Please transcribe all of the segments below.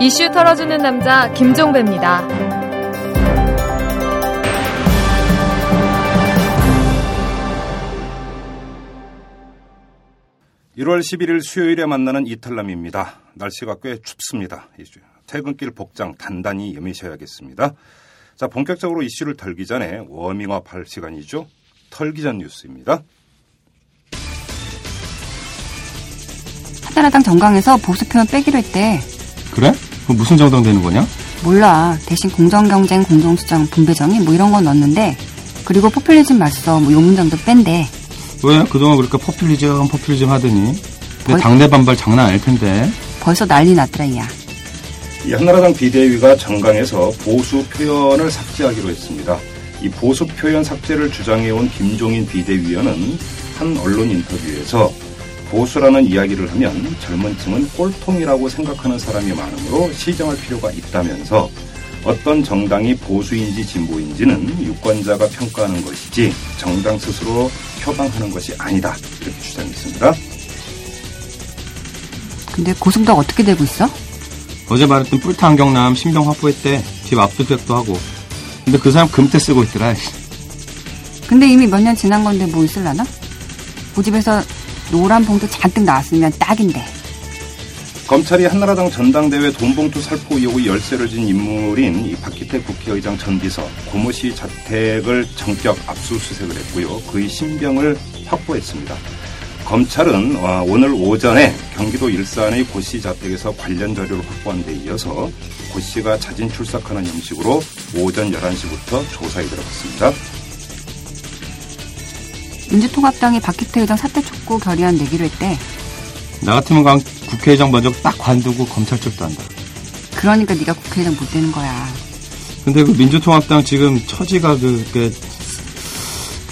이슈 털어주는 남자 김종배입니다. 1월 11일 수요일에 만나는 이탈남입니다. 날씨가 꽤 춥습니다. 퇴근길 복장 단단히 여미셔야겠습니다. 자, 본격적으로 이슈를 털기 전에 워밍업 할 시간이죠. 털기 전 뉴스입니다. 한나라당 정강에서 보수 표현 빼기로 했대. 그래? 그 무슨 정당 되는 거냐? 몰라. 대신 공정경쟁, 공정수정, 분배정의 뭐 이런 건 넣었는데 그리고 포퓰리즘 맞서 뭐 요 문장도 뺀대. 왜? 그동안 그러니까 포퓰리즘, 포퓰리즘 하더니. 근데 벌... 당내 반발 장난 아닐 텐데. 벌써 난리 났더라, 야. 이 한나라당 비대위가 정강에서 보수 표현을 삭제하기로 했습니다. 이 보수 표현 삭제를 주장해온 김종인 비대위원은 한 언론 인터뷰에서 보수라는 이야기를 하면 젊은 층은 꼴통이라고 생각하는 사람이 많으므로 시정할 필요가 있다면서 어떤 정당이 보수인지 진보인지는 유권자가 평가하는 것이지 정당 스스로 표방하는 것이 아니다. 이렇게 주장했습니다. 근데 고승덕 어떻게 되고 있어? 어제 말했던 뿔타 안경남 신병 확보했대. 집 압수수색도 하고. 근데 그 사람 금태 쓰고 있더라. 근데 이미 몇 년 지난 건데 뭐 있을라나? 고집에서 노란 봉투 잔뜩 나왔으면 딱인데. 검찰이 한나라당 전당대회 돈봉투 살포 의혹의 열쇠를 진 인물인 이 박기태 국회의장 전 비서 고모 씨 자택을 정격 압수수색을 했고요. 그의 신병을 확보했습니다. 검찰은 어, 오늘 오전에 경기도 일산의 고 씨 자택에서 관련 자료를 확보한 데 이어서 고 씨가 자진 출석하는 형식으로 오전 11시부터 조사에 들어갔습니다. 민주통합당이 박기태 의장 사퇴 촉구 결의안 내기로 했대. 나 같으면 강 국회의장 먼저 딱 관두고 검찰 쪽도 한다. 그러니까 네가 국회의장 못 되는 거야. 근데 그 민주통합당 지금 처지가 그, 그,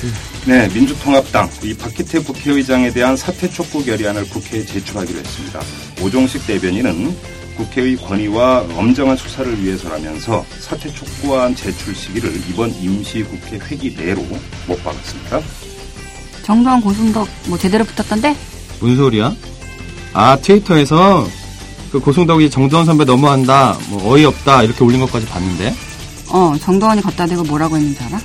그 네, 민주통합당 이 박기태 국회의장에 대한 사퇴 촉구 결의안을 국회에 제출하기로 했습니다. 오종식 대변인은 국회의 권위와 엄정한 수사를 위해서라면서 사퇴 촉구안 제출 시기를 이번 임시국회 회기 내로 못 박았습니다. 정도환 고승덕 뭐 제대로 붙었던데? 뭔 소리야? 아 트위터에서 그 고승덕이 정도원 선배 너무한다, 뭐 어이없다 이렇게 올린 것까지 봤는데? 어, 정도원이 걷다 대고 뭐라고 했는지 알아?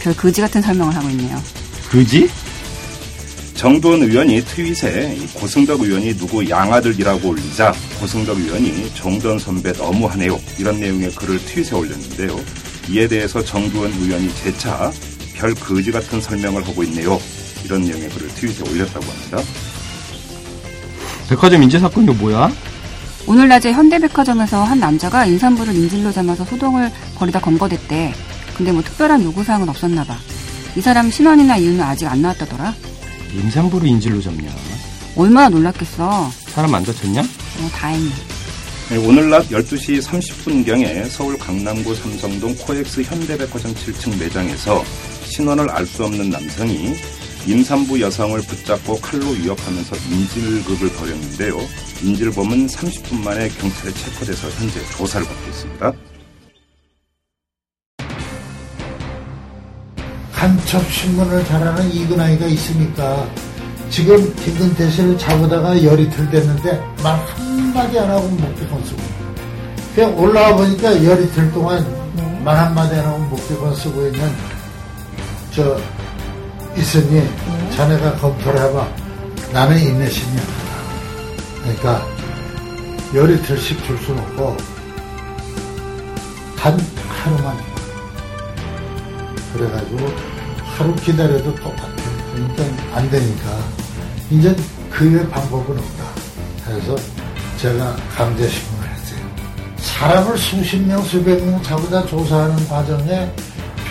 별 그지 같은 설명을 하고 있네요. 그지? 정도원 의원이 트윗에 고승덕 의원이 누구 양아들이라고 올리자 고승덕 의원이 정도원 선배 너무하네요. 이런 내용의 글을 트윗에 올렸는데요. 이에 대해서 정도원 의원이 재차 별 거지 같은 설명을 하고 있네요. 이런 내용의 글을 트윗에 올렸다고 합니다. 백화점 인재 사건 이거 뭐야? 오늘 낮에 현대백화점에서 한 남자가 임산부를 인질로 잡아서 소동을 벌이다 검거됐대. 근데 뭐 특별한 요구사항은 없었나 봐. 이 사람 신원이나 이유는 아직 안 나왔다더라. 임산부를 인질로 잡냐? 얼마나 놀랐겠어. 사람 안 다쳤냐? 어, 다행히. 네, 오늘 낮 12시 30분경에 서울 강남구 삼성동 코엑스 현대백화점 7층 매장에서 신원을 알 수 없는 남성이 임산부 여성을 붙잡고 칼로 위협하면서 인질극을 벌였는데요. 인질범은 30분 만에 경찰에 체포돼서 현재 조사를 받고 있습니다. 간첩 신문을 잘하는 이근아이가 있으니까 지금 김근태 씨를 잡으다가 열이 들댔는데 말 한마디 안 하고 목대건 쓰고 그냥 올라와 보니까 열이 들 동안 말 한마디 안 하고 목대건 쓰고 있는 저 있으니 자네가 검토를 해봐. 나는 인내심이 없다. 그러니까 열이 들씩 줄 수는 없고 단 하루만 그래가지고 하루 기다려도 똑같아. 그러니까 안 되니까 이제 그 외 방법은 없다. 그래서 제가 강제신문을 했어요. 사람을 수십 명, 수백 명 잡아다 조사하는 과정에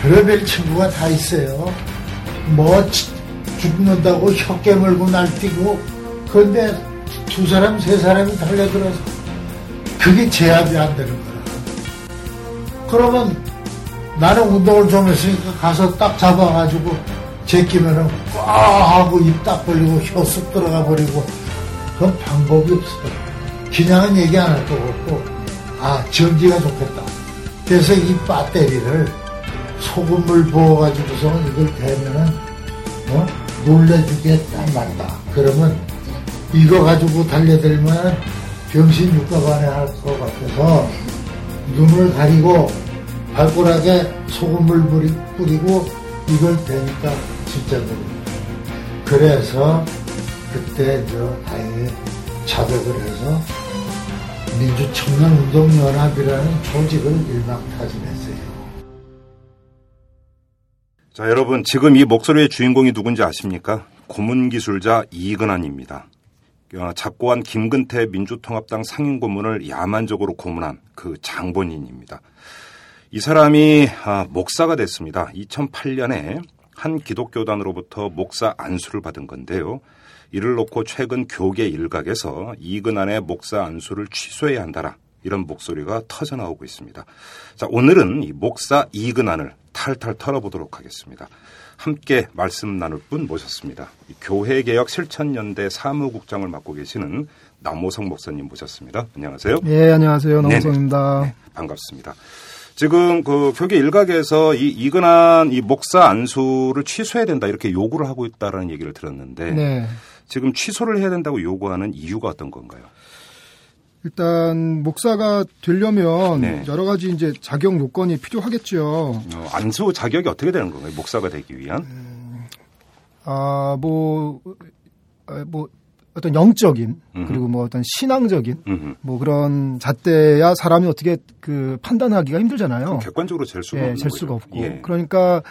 별의별 친구가 다 있어요. 뭐 죽는다고 혀 깨 물고 날뛰고 그런데 두 사람 세 사람이 달려들어서 그게 제압이 안 되는 거야. 그러면 나는 운동을 좀 했으니까 가서 딱 잡아가지고 제끼면은 꽉 하고 입 딱 벌리고 혀 쑥 들어가 버리고 그건 방법이 없어. 그냥은 얘기 안할거 같고 아 전기가 좋겠다. 그래서 이 배터리를 소금물 부어가지고서 이걸 대면은 어? 놀래주게 딱 맞다. 그러면 이거 가지고 달려들면 병신 육가반에 할 것 같아서 눈을 가리고 발가락에 소금을 뿌리- 뿌리고 이걸 대니까 진짜 그래. 그래서 그때 저 다행히 자백을 해서 민주청년운동연합이라는 조직을 일망타진했 자, 여러분, 지금 이 목소리의 주인공이 누군지 아십니까? 고문기술자 이근환입니다. 어, 작고한 김근태 민주통합당 상임 고문을 야만적으로 고문한 그 장본인입니다. 이 사람이 아, 목사가 됐습니다. 2008년에 한 기독교단으로부터 목사 안수를 받은 건데요. 이를 놓고 최근 교계 일각에서 이근환의 목사 안수를 취소해야 한다라 이런 목소리가 터져 나오고 있습니다. 자, 오늘은 이 목사 이근환을 탈탈 털어보도록 하겠습니다. 함께 말씀 나눌 분 모셨습니다. 이 교회개혁 실천연대 사무국장을 맡고 계시는 남호성 목사님 모셨습니다. 안녕하세요. 예, 안녕하세요. 네네. 남성입니다. 네, 반갑습니다. 지금 그 교계 일각에서 이 이근한 이 목사 안수를 취소해야 된다 이렇게 요구를 하고 있다라는 얘기를 들었는데 네. 지금 취소를 해야 된다고 요구하는 이유가 어떤 건가요? 일단 목사가 되려면 네. 여러 가지 이제 자격 요건이 필요하겠죠. 어, 안수 자격이 어떻게 되는 건가요? 목사가 되기 위한? 아, 뭐, 아, 뭐 어떤 영적인 음흠. 그리고 뭐 어떤 신앙적인 음흠. 뭐 그런 잣대야 사람이 어떻게 그 판단하기가 힘들잖아요. 객관적으로 잴 수가 예, 잴. 수가 없고. 예. 그러니까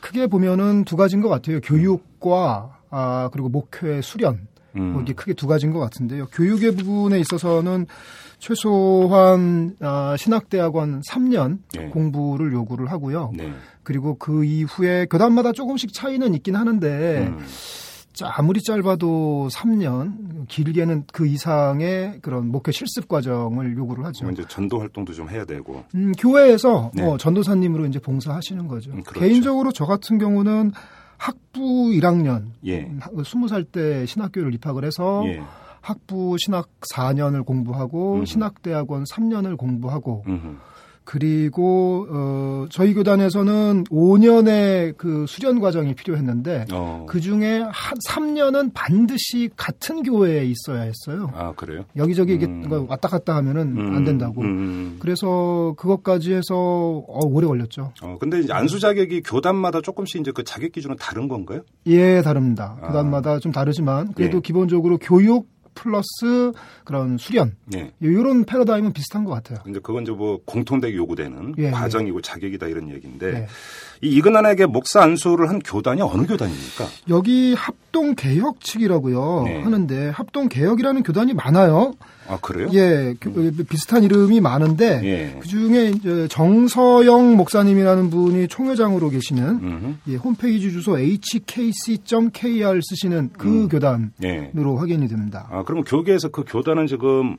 크게 보면은 두 가지인 것 같아요. 교육과 아 그리고 목회 수련 음. 뭐 이게 크게 두 가지인 것 같은데요. 교육의 부분에 있어서는 최소한 아, 신학대학원 3년 네. 공부를 요구를 하고요. 네. 그리고 그 이후에 교단마다 조금씩 차이는 있긴 하는데 음. 자, 아무리 짧아도 3년, 길게는 그 이상의 그런 목회 실습 과정을 요구를 하죠. 이제 전도 활동도 좀 해야 되고. 음, 교회에서 네. 뭐 전도사님으로 이제 봉사하시는 거죠. 음, 그렇죠. 개인적으로 저 같은 경우는 학부 1학년, 예. 20살 때 신학교를 입학을 해서 예. 학부 신학 4년을 공부하고 음. 신학대학원 3년을 공부하고 음흠. 그리고 어 저희 교단에서는 5년의 그 수련 과정이 필요했는데 어. 그 중에 한 3년은 반드시 같은 교회에 있어야 했어요. 아, 그래요? 여기저기 이게 음. 뭐 왔다 갔다 하면은 음, 안 된다고. 음. 그래서 그것까지 해서 어, 오래 걸렸죠. 어, 근데 이제 안수 자격이 교단마다 조금씩 이제 그 자격 기준은 다른 건가요? 예, 다릅니다. 아. 교단마다 좀 다르지만 그래도 예. 기본적으로 교육 플러스 그런 수련 네. 이런 패러다임은 비슷한 것 같아요. 근데 그건 이제 뭐 공통되게 요구되는 예, 과정이고 자격이다 이런 얘기인데 네. 이 이근환에게 목사 안수를 한 교단이 어느 교단입니까? 여기 합동 개혁 측이라고요 네. 하는데 합동 개혁이라는 교단이 많아요. 아 그래요? 예, 교- 비슷한 이름이 많은데 예. 그 중에 이제 정서영 목사님이라는 분이 총회장으로 계시는. 예, 홈페이지 주소 hkc.kr 쓰시는 그 음. 교단으로 예. 확인이 됩니다. 아 그럼 교계에서 그 교단은 지금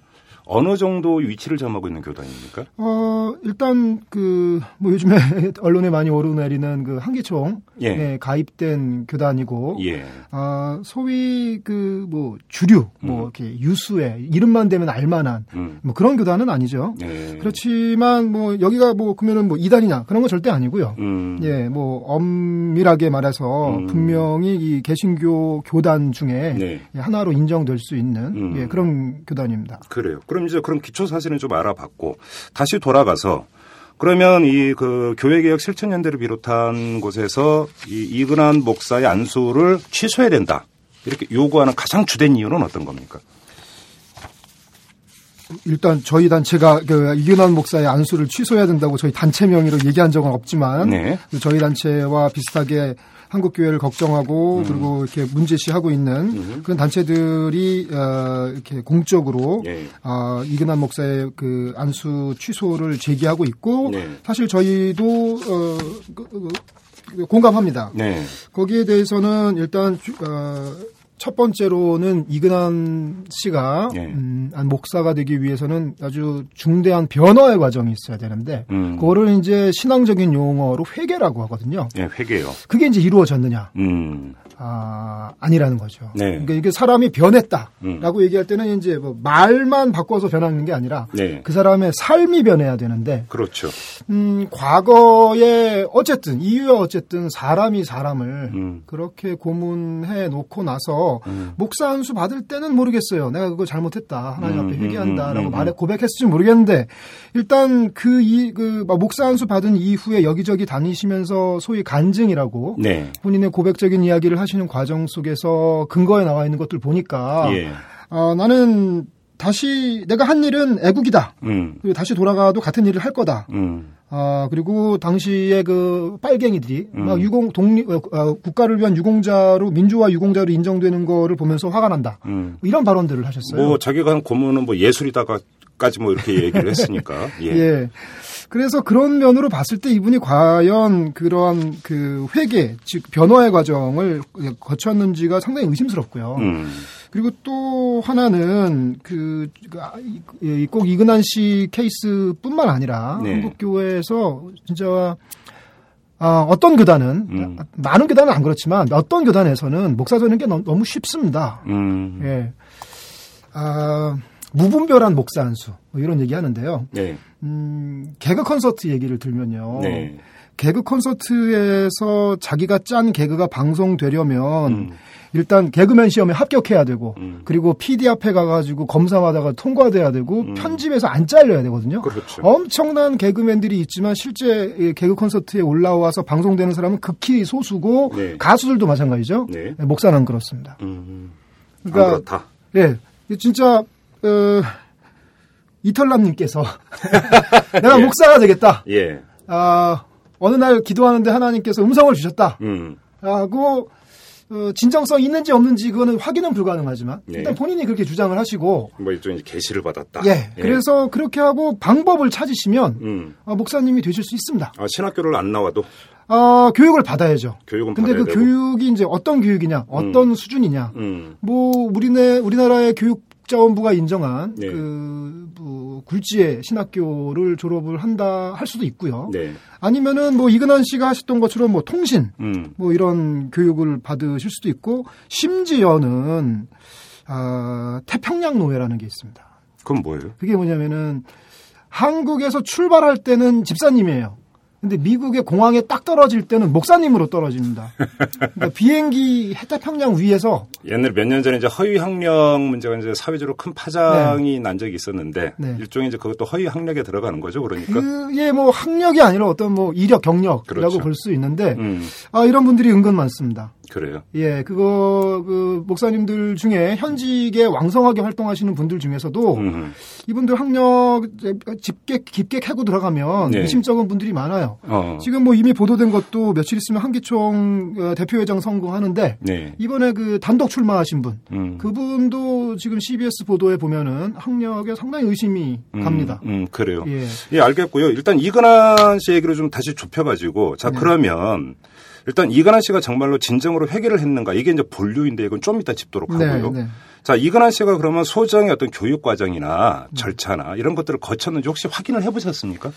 어느 정도 위치를 점하고 있는 교단입니까? 어, 일단 그 뭐 요즘에 언론에 많이 오르내리는 그 한기총 예. 에 가입된 교단이고 예. 아, 소위 그 뭐 주류 뭐 음. 이렇게 유수의 이름만 되면 알만한 음. 뭐 그런 교단은 아니죠. 예. 그렇지만 뭐 여기가 뭐 그러면은 뭐 이단이냐 그런 건 절대 아니고요. 음. 예, 뭐 엄밀하게 말해서 음. 분명히 이 개신교 교단 중에 네. 예, 하나로 인정될 수 있는 음. 예, 그런 교단입니다. 그래요. 그럼 이제 그런 기초 사실은 좀 알아봤고 다시 돌아가서 그러면 이 그 교회개혁 실천연대를 비롯한 곳에서 이 이근한 목사의 안수를 취소해야 된다. 이렇게 요구하는 가장 주된 이유는 어떤 겁니까? 일단 저희 단체가 그 이근환 목사의 안수를 취소해야 된다고 저희 단체 명의로 얘기한 적은 없지만 네. 그 저희 단체와 비슷하게 한국 교회를 걱정하고 음. 그리고 이렇게 문제시하고 있는 그런 단체들이 어, 이렇게 공적으로 예. 아, 이근환 목사의 그 안수 취소를 제기하고 있고 네. 사실 저희도 어, 그, 그, 그 공감합니다. 네. 거기에 대해서는 일단 주- 어, 첫 번째로는 이근환 씨가 예. 음, 한 목사가 되기 위해서는 아주 중대한 변화의 과정이 있어야 되는데 음. 그거를 이제 신앙적인 용어로 회개라고 하거든요. 예, 회개요. 그게 이제 이루어졌느냐? 음. 아, 아니라는 거죠. 네. 그러니까 이게 사람이 변했다라고 음. 얘기할 때는 이제 뭐 말만 바꿔서 변하는 게 아니라 네. 그 사람의 삶이 변해야 되는데 그렇죠. 음, 과거에 어쨌든 이유야 어쨌든 사람이 사람을 음. 그렇게 고문해 놓고 나서 나와서 목사 안수 받을 때는 모르겠어요. 내가 그거 잘못했다. 하나님 앞에 음, 회개한다라고 음, 음, 말해 고백했을지 모르겠는데 일단 그이그 목사 안수 받은 이후에 여기저기 다니시면서 소위 간증이라고 네. 본인의 고백적인 이야기를 하시는 과정 속에서 근거에 나와 있는 것들 보니까 예. 어, 나는 다시 내가 한 일은 애국이다. 음. 그리고 다시 돌아가도 같은 일을 할 거다. 음. 아, 그리고 당시에 그 빨갱이들이 음. 막 유공 독립 어, 어, 국가를 위한 유공자로 민주화 유공자로 인정되는 거를 보면서 화가 난다. 음. 뭐 이런 발언들을 하셨어요. 뭐 자기가 한 고문은 뭐 예술이다가까지 뭐 이렇게 얘기를 했으니까. 예. 예. 그래서 그런 면으로 봤을 때 이분이 과연 그런 그 회계, 즉 변화의 과정을 거쳤는지가 상당히 의심스럽고요. 음. 그리고 또 하나는 그, 꼭 이근한 씨 케이스뿐만 아니라 네. 한국 교회에서 진짜 아, 어떤 교단은 음. 많은 교단은 안 그렇지만 어떤 교단에서는 목사 되는 게 너무, 너무 쉽습니다. 음. 예. 아, 무분별한 목사 안수 뭐 이런 얘기 하는데요. 네. 음, 개그 콘서트 얘기를 들면요. 네. 개그 콘서트에서 자기가 짠 개그가 방송되려면 음. 일단 개그맨 시험에 합격해야 되고 음. 그리고 PD 앞에 가가지고 검사받아가 통과돼야 되고 편집에서 안 잘려야 되거든요. 그렇죠. 엄청난 개그맨들이 있지만 실제 이 개그 콘서트에 올라와서 방송되는 사람은 극히 소수고 네. 가수들도 마찬가지죠. 네. 목사는 그렇습니다. 음. 안 그러니까 그렇다. 예, 진짜 어, 이털남님께서 내가 예. 목사가 되겠다. 예. 아, 어느 날 기도하는데 하나님께서 음성을 주셨다. 음. 라고 어, 진정성 있는지 없는지 그거는 확인은 불가능하지만 네. 일단 본인이 그렇게 주장을 하시고 뭐 일종의 계시를 받았다. 예, 그래서 그렇게 하고 방법을 찾으시면 음. 아, 목사님이 되실 수 있습니다. 아, 신학교를 안 나와도 아, 교육을 받아야죠. 교육은 근데 받아야 그 되고. 교육이 이제 어떤 교육이냐, 어떤 수준이냐, 음. 뭐 우리네 우리나라의 교육 자원부가 인정한 네. 그 뭐, 굴지의 신학교를 졸업을 한다 할 수도 있고요. 네. 아니면은 뭐 이근한 씨가 하셨던 것처럼 뭐 통신 음. 뭐 이런 교육을 받으실 수도 있고 심지어는 아, 태평양 노예라는 게 있습니다. 그건 뭐예요? 그게 뭐냐면은 한국에서 출발할 때는 집사님이에요. 근데 미국의 공항에 딱 떨어질 때는 목사님으로 떨어집니다. 그러니까 비행기 해태평양 위에서 옛날에 몇년 전에 이제 허위 학력 문제가 이제 사회적으로 큰 파장이 난 적이 있었는데 네. 일종의 이제 그것도 허위 학력에 들어가는 거죠. 그러니까. 그게 뭐 학력이 아니라 어떤 뭐 이력 경력이라고 그렇죠. 볼수 있는데 음. 아 이런 분들이 은근 많습니다. 그래요. 예, 그거 그 목사님들 중에 현직에 왕성하게 활동하시는 분들 중에서도 음. 이분들 학력 깊게 깊게 캐고 들어가면 네. 의심쩍은 분들이 많아요. 어. 지금 뭐 이미 보도된 것도 며칠 있으면 한기총 어, 대표회장 선거하는데 네. 이번에 그 단독 출마하신 분 음. 그분도 지금 CBS 보도에 보면은 학력에 상당히 의심이 음, 갑니다. 음, 그래요. 예. 예, 알겠고요. 일단 이근한 씨 얘기를 좀 다시 좁혀가지고, 자, 네. 그러면 일단 이근한 씨가 정말로 진정으로 회개를 했는가? 이게 이제 본류인데 이건 좀 이따 짚도록 하고요. 네, 네. 자, 이근한 씨가 그러면 소정의 어떤 교육 과정이나 음. 절차나 이런 것들을 거쳤는지 혹시 확인을 해보셨습니까?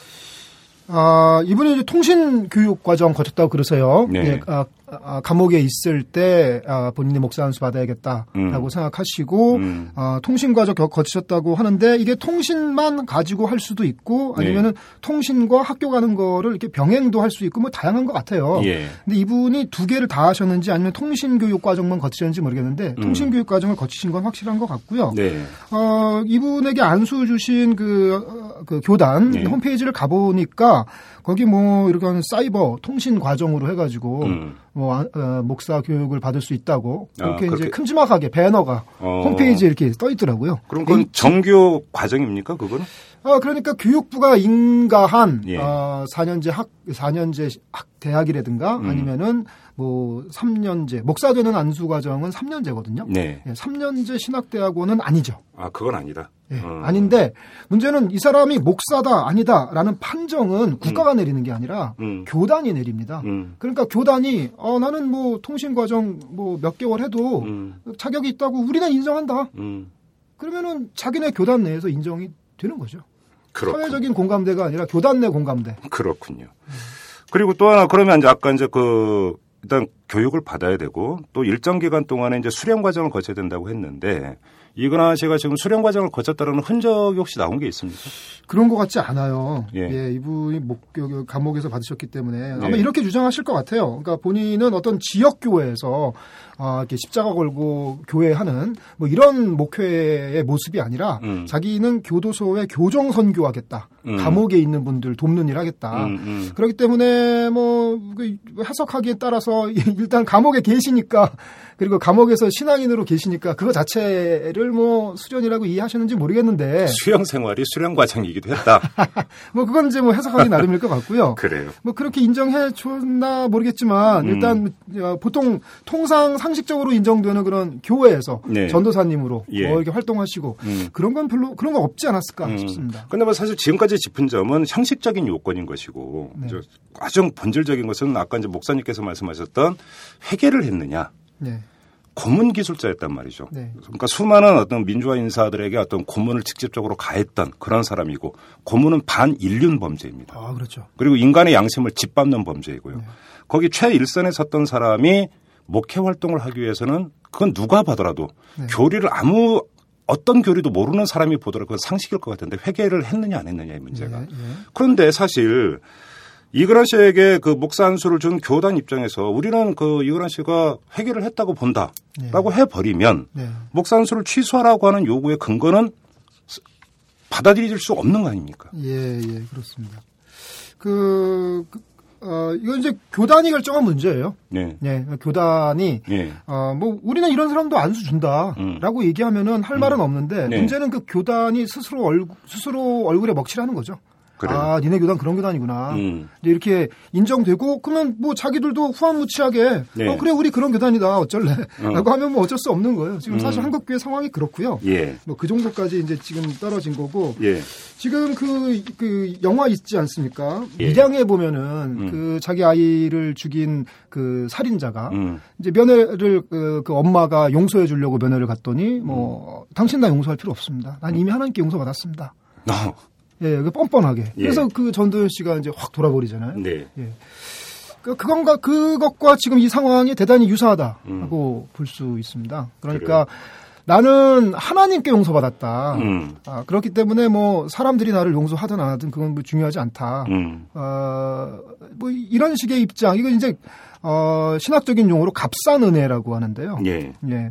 아, 이분이 이제 통신 교육 과정 거쳤다고 그러세요. 네. 예, 아, 아, 감옥에 있을 때 아, 본인이 목사 안수 받아야겠다라고 음. 생각하시고 음. 아, 통신 과정 거- 거치셨다고 하는데 이게 통신만 가지고 할 수도 있고 네. 아니면은 통신과 학교 가는 거를 이렇게 병행도 할 수 있고 뭐 다양한 것 같아요. 예. 근데 이분이 두 개를 다 하셨는지 아니면 통신 교육 과정만 거치셨는지 모르겠는데 통신 교육 과정을 거치신 건 확실한 것 같고요. 음. 네. 어, 이분에게 안수 주신 그, 어, 그 교단 네. 홈페이지를 가보니까 거기 뭐 이렇게 하는 사이버 통신 과정으로 해가지고 음. 뭐 아, 어, 목사 교육을 받을 수 있다고 아, 그렇게 이제 그렇게. 큼지막하게 배너가 어. 홈페이지에 이렇게 떠 있더라고요. 그럼 그건 정교 과정입니까? 그거는? 아, 그러니까 교육부가 인가한 예. 어, 4년제 학 4년제 학 대학이라든가 음. 아니면은 뭐 3년제 목사 되는 안수 과정은 3년제거든요. 네. 예, 3년제 신학대학원은 아니죠. 아, 그건 아니다. 예, 어. 아닌데 문제는 이 사람이 목사다 아니다라는 판정은 국가가 내리는 게 아니라 음. 교단이 내립니다. 음. 그러니까 교단이 어 나는 뭐 통신 과정 뭐 몇 개월 해도 음. 자격이 있다고 우리는 인정한다. 음. 그러면은 자기네 교단 내에서 인정이 되는 거죠. 그렇군. 사회적인 공감대가 아니라 교단 내 공감대. 그렇군요. 그리고 또 하나 그러면 이제 아까 이제 그 일단 교육을 받아야 되고 또 일정 기간 동안에 이제 수련 과정을 거쳐야 된다고 했는데 이근하 씨가 지금 수련 과정을 거쳤다는 흔적이 혹시 나온 게 있습니까? 그런 것 같지 않아요. 예. 예, 이분이 목, 여기 감옥에서 받으셨기 때문에 아마 예. 이렇게 주장하실 것 같아요. 그러니까 본인은 어떤 지역 교회에서 아, 이렇게 십자가 걸고 교회하는 뭐 이런 목회의 모습이 아니라 음. 자기는 교도소에 교정 선교하겠다. 음. 감옥에 있는 분들 돕는 일 하겠다. 음, 음. 그렇기 때문에 뭐 그, 해석하기에 따라서 일단 감옥에 계시니까 그리고 감옥에서 신앙인으로 계시니까 그거 자체를 뭐 수련이라고 이해하시는지 모르겠는데 수영 생활이 수련 과정이기도 했다. 뭐 그건 이제 뭐 해석하기 나름일 것 같고요. 그래요. 뭐 그렇게 인정해 줬나 모르겠지만 음. 일단 어, 보통 통상 상식적으로 인정되는 그런 교회에서 네. 전도사님으로 예. 뭐 이렇게 활동하시고 음. 그런 건 별로 그런 건 없지 않았을까 음. 싶습니다. 근데 뭐 사실 지금까지 짚은 점은 형식적인 요건인 것이고 네. 저 가장 본질적인 것은 아까 이제 목사님께서 말씀하셨던 회개를 했느냐. 네. 고문 기술자였단 말이죠. 네. 그러니까 수많은 어떤 민주화 인사들에게 어떤 고문을 직접적으로 가했던 그런 사람이고 고문은 반인륜 범죄입니다. 아 그렇죠. 그리고 인간의 양심을 짓밟는 범죄이고요. 네. 거기 최일선에 섰던 사람이 목회 활동을 하기 위해서는 그건 누가 봐더라도 네. 교리를 아무 어떤 교리도 모르는 사람이 보더라도 그건 상식일 것 같은데 회개를 했느냐 안 했느냐의 문제가. 예, 예. 그런데 사실 이그란 씨에게 그 목사 안수를 준 교단 입장에서 우리는 그 이그란 씨가 회개를 했다고 본다라고 해버리면 네. 목사 안수를 취소하라고 하는 요구의 근거는 스- 받아들일 수 없는 거 아닙니까? 예, 예, 그렇습니다. 그, 그, 어, 이건 이제 교단이 결정한 문제예요. 네. 네, 교단이 예. 어, 뭐, 우리는 이런 사람도 안수 준다. 음. 라고 얘기하면은 할 말은 없는데, 네. 문제는 그 교단이 스스로 얼굴, 스스로 얼굴에 먹칠하는 거죠. 그래요. 아, 니네 교단 그런 교단이구나. 음. 이렇게 인정되고, 그러면 뭐 자기들도 후한무치하게, 네. 어, 그래, 우리 그런 교단이다. 어쩔래. 어. 라고 하면 뭐 어쩔 수 없는 거예요. 지금 사실 음. 한국교회 상황이 그렇고요. 예. 뭐 그 정도까지 이제 지금 떨어진 거고, 예. 지금 그, 그 영화 있지 않습니까? 예. 밀양에 보면은 음. 그 자기 아이를 죽인 그 살인자가 음. 이제 면회를 그, 그 엄마가 용서해 주려고 면회를 갔더니 뭐 당신 나 용서할 필요 없습니다. 난 이미 하나님께 용서받았습니다. 어. 예, 그 뻔뻔하게. 예. 그래서 그 전도연 씨가 이제 확 돌아버리잖아요. 네. 예. 그 그건가 그것과 지금 이 상황이 대단히 유사하다고 음. 볼수 있습니다. 그러니까 나는 하나님께 용서받았다. 음. 아, 그렇기 때문에 뭐 사람들이 나를 용서하든 안 하든 그건 뭐 중요하지 않다. 음. 어, 뭐 이런 식의 입장. 이거 이제 어, 신학적인 용어로 값싼 은혜라고 하는데요. 예. 예.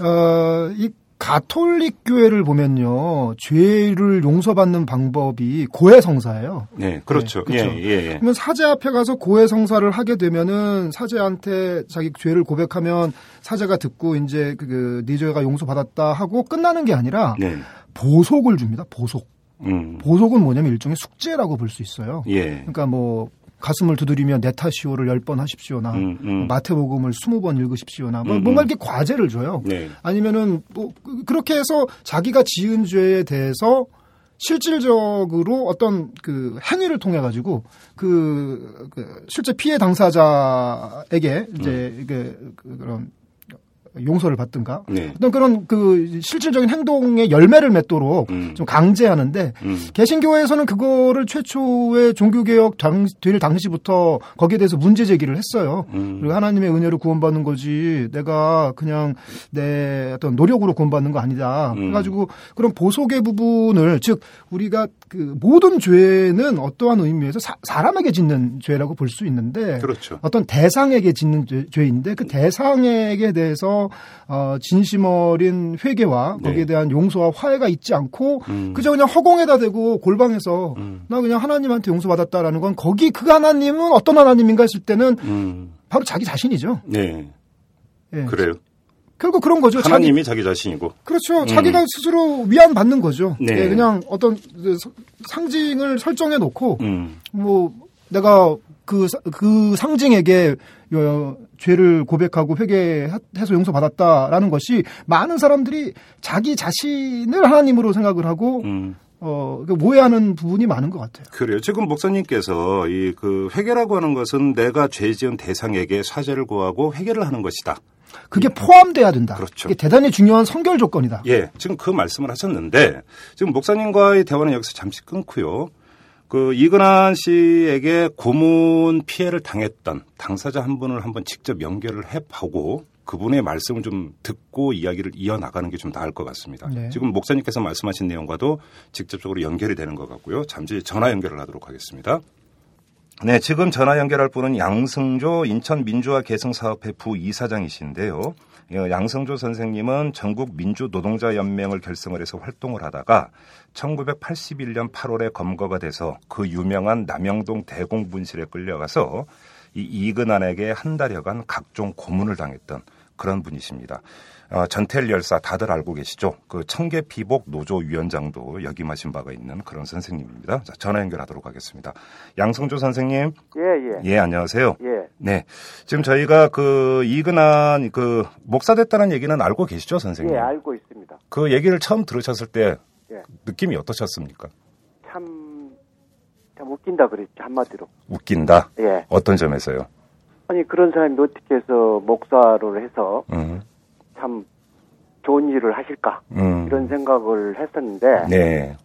어, 이 가톨릭 교회를 보면요. 죄를 용서받는 방법이 고해 성사예요. 네, 그렇죠. 네, 그렇죠. 예, 예, 예. 그러면 사제 앞에 가서 고해 성사를 하게 되면은 사제한테 자기 죄를 고백하면 사제가 듣고 이제 그, 네 죄가 용서받았다 하고 끝나는 게 아니라 네. 보속을 줍니다. 보속. 음. 보속은 뭐냐면 일종의 숙제라고 볼 수 있어요. 예. 그러니까 뭐 가슴을 두드리며 네타시오를 열 번 하십시오나 음, 음. 마태복음을 스무 번 읽으십시오나 뭐 음, 뭔가 음. 이렇게 과제를 줘요. 네. 아니면은 뭐 그- 그렇게 해서 자기가 지은 죄에 대해서 실질적으로 어떤 그 행위를 통해 가지고 그, 그 실제 피해 당사자에게 이제 음. 그, 그 그런 용서를 받든가 네. 어떤 그런 그 실질적인 행동의 열매를 맺도록 음. 좀 강제하는데 음. 개신교회에서는 그거를 최초의 종교개혁 당, 될 당시부터 거기에 대해서 문제 제기를 했어요. 음. 그리고 하나님의 은혜로 구원받는 거지 내가 그냥 내 어떤 노력으로 구원받는 거 아니다. 음. 그래가지고 그런 보속의 부분을 즉 우리가 그 모든 죄는 어떠한 의미에서 사, 람에게 짓는 죄라고 볼 수 있는데 그렇죠. 어떤 대상에게 짓는 죄- 죄인데 그 대상에게 대해서 어, 진심 어린 회개와 네. 거기에 대한 용서와 화해가 있지 않고 음. 그저 그냥 허공에다 대고 골방에서 음. 나 그냥 하나님한테 용서받았다라는 건 거기 그 하나님은 어떤 하나님인가 했을 때는 음. 바로 자기 자신이죠. 네. 예. 그래요. 결국 그런 거죠. 자기, 하나님이 자기 자신이고. 그렇죠. 자기가 스스로 위안 받는 거죠. 네. 예, 그냥 어떤 그 서- 상징을 설정해 놓고 음. 뭐 내가 그, 사- 그 상징에게 어, 죄를 고백하고 회개해서 용서받았다라는 것이 많은 사람들이 자기 자신을 하나님으로 생각을 하고 음. 어, 그 오해하는 부분이 많은 것 같아요. 그래요. 지금 목사님께서 이 그 회개라고 하는 것은 내가 죄 지은 대상에게 사죄를 구하고 회개를 하는 것이다. 그게 포함돼야 된다. 그렇죠. 게 대단히 중요한 성결 조건이다. 예, 지금 그 말씀을 하셨는데 지금 목사님과의 대화는 여기서 잠시 끊고요. 그 이근한 씨에게 고문 피해를 당했던 당사자 한 분을 한번 직접 연결을 해보고 그분의 말씀을 좀 듣고 이야기를 이어나가는 게 좀 나을 것 같습니다. 네. 지금 목사님께서 말씀하신 내용과도 직접적으로 연결이 되는 것 같고요. 잠시 전화 연결을 하도록 하겠습니다. 네, 지금 전화 연결할 분은 양승조 인천민주화 개성사업회 부이사장이신데요. 어, 양승조 선생님은 전국 민주노동자연맹을 결성을 해서 활동을 하다가 1981년 8월에 검거가 돼서 그 유명한 남영동 대공분실에 끌려가서 이 이근환에게 한 달여간 각종 고문을 당했던 그런 분이십니다. 어, 전태일 열사 다들 알고 계시죠? 그 청계피복 노조 위원장도 역임하신 바가 있는 그런 선생님입니다. 자, 전화 연결하도록 하겠습니다. 양성조 선생님. 예, 예. 예, 안녕하세요. 예. 네. 지금 저희가 그 이근한 그 목사 됐다는 얘기는 알고 계시죠, 선생님? 예, 알고 있습니다. 그 얘기를 처음 들으셨을 때 예. 느낌이 어떠셨습니까? 참, 참 웃긴다 그랬지, 한마디로. 웃긴다. 예. 어떤 점에서요? 아니, 그런 사람이 어떻게 해서 목사를 해서 음. 참 좋은 일을 하실까? 음. 이런 생각을 했었는데, 네.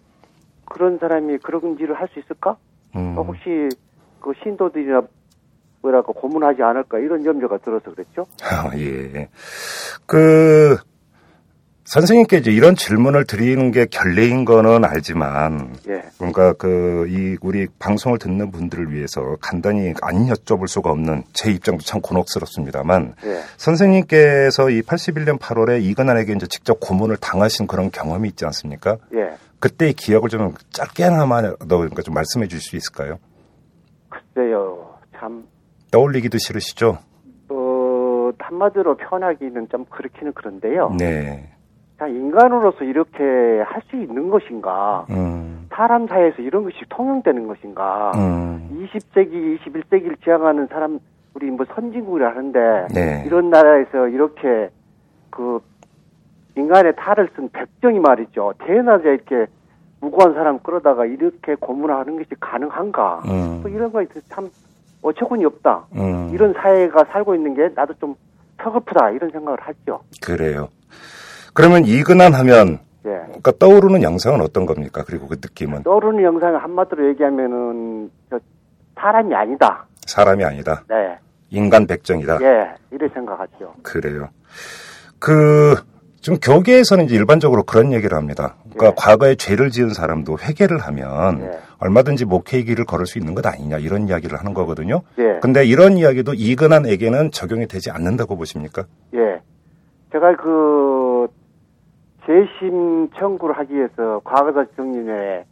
그런 사람이 그런 일을 할 수 있을까? 음. 어, 혹시 그 신도들이나 뭐랄까 고문하지 않을까 이런 염려가 들어서 그랬죠. 아, 예. 그, 선생님께 이제 이런 질문을 드리는 게 결례인 거는 알지만, 예, 그러니까 그, 이, 우리 방송을 듣는 분들을 위해서 간단히 안 여쭤볼 수가 없는 제 입장도 참 곤혹스럽습니다만, 예. 선생님께서 이 81년 8월에 이근환에게 이제 직접 고문을 당하신 그런 경험이 있지 않습니까? 예. 그때의 기억을 좀 짧게나마 더 그러니까 좀 말씀해 주실 수 있을까요? 글쎄요, 참, 떠올리기도 싫으시죠? 어, 한마디로 표현하기는 좀 그렇기는 그런데요. 네. 자, 인간으로서 이렇게 할 수 있는 것인가? 음, 사람 사이에서 이런 것이 통용되는 것인가? 음, 20세기, 21세기를 지향하는 사람, 우리 뭐 선진국이라 하는데, 네. 이런 나라에서 이렇게 그 인간의 탈을 쓴 백정이 말이죠. 태어나자 이렇게 무고한 사람 끌어다가 이렇게 고문하는 것이 가능한가? 음. 또 이런 거에 참 어처구니 없다. 음. 이런 사회가 살고 있는 게 나도 좀 서글프다 이런 생각을 하죠. 그래요. 그러면 이근한 하면 예. 그러니까 떠오르는 영상은 어떤 겁니까? 그리고 그 느낌은 떠오르는 영상을 한마디로 얘기하면은 저 사람이 아니다. 사람이 아니다. 네. 인간 백정이다. 예. 이래 생각하죠. 그래요. 그 지금 교계에서는 이제 일반적으로 그런 얘기를 합니다. 그러니까 예. 과거에 죄를 지은 사람도 회개를 하면 예. 얼마든지 목회의 길을 걸을 수 있는 것 아니냐 이런 이야기를 하는 거거든요. 예. 근데 이런 이야기도 이근한에게는 적용이 되지 않는다고 보십니까? 예. 제가 그 재심 청구를 하기 위해서 과거사 정리에